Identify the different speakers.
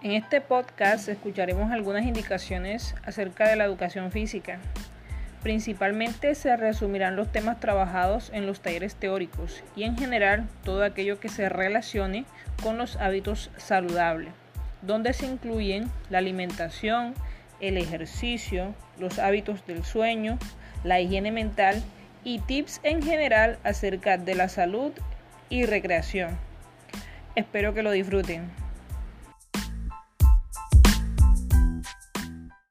Speaker 1: En este podcast escucharemos algunas indicaciones acerca de la educación física. Principalmente se resumirán los temas trabajados en los talleres teóricos y en general todo aquello que se relacione con los hábitos saludables, donde se incluyen la alimentación, el ejercicio, los hábitos del sueño, la higiene mental y tips en general acerca de la salud y recreación. Espero que lo disfruten.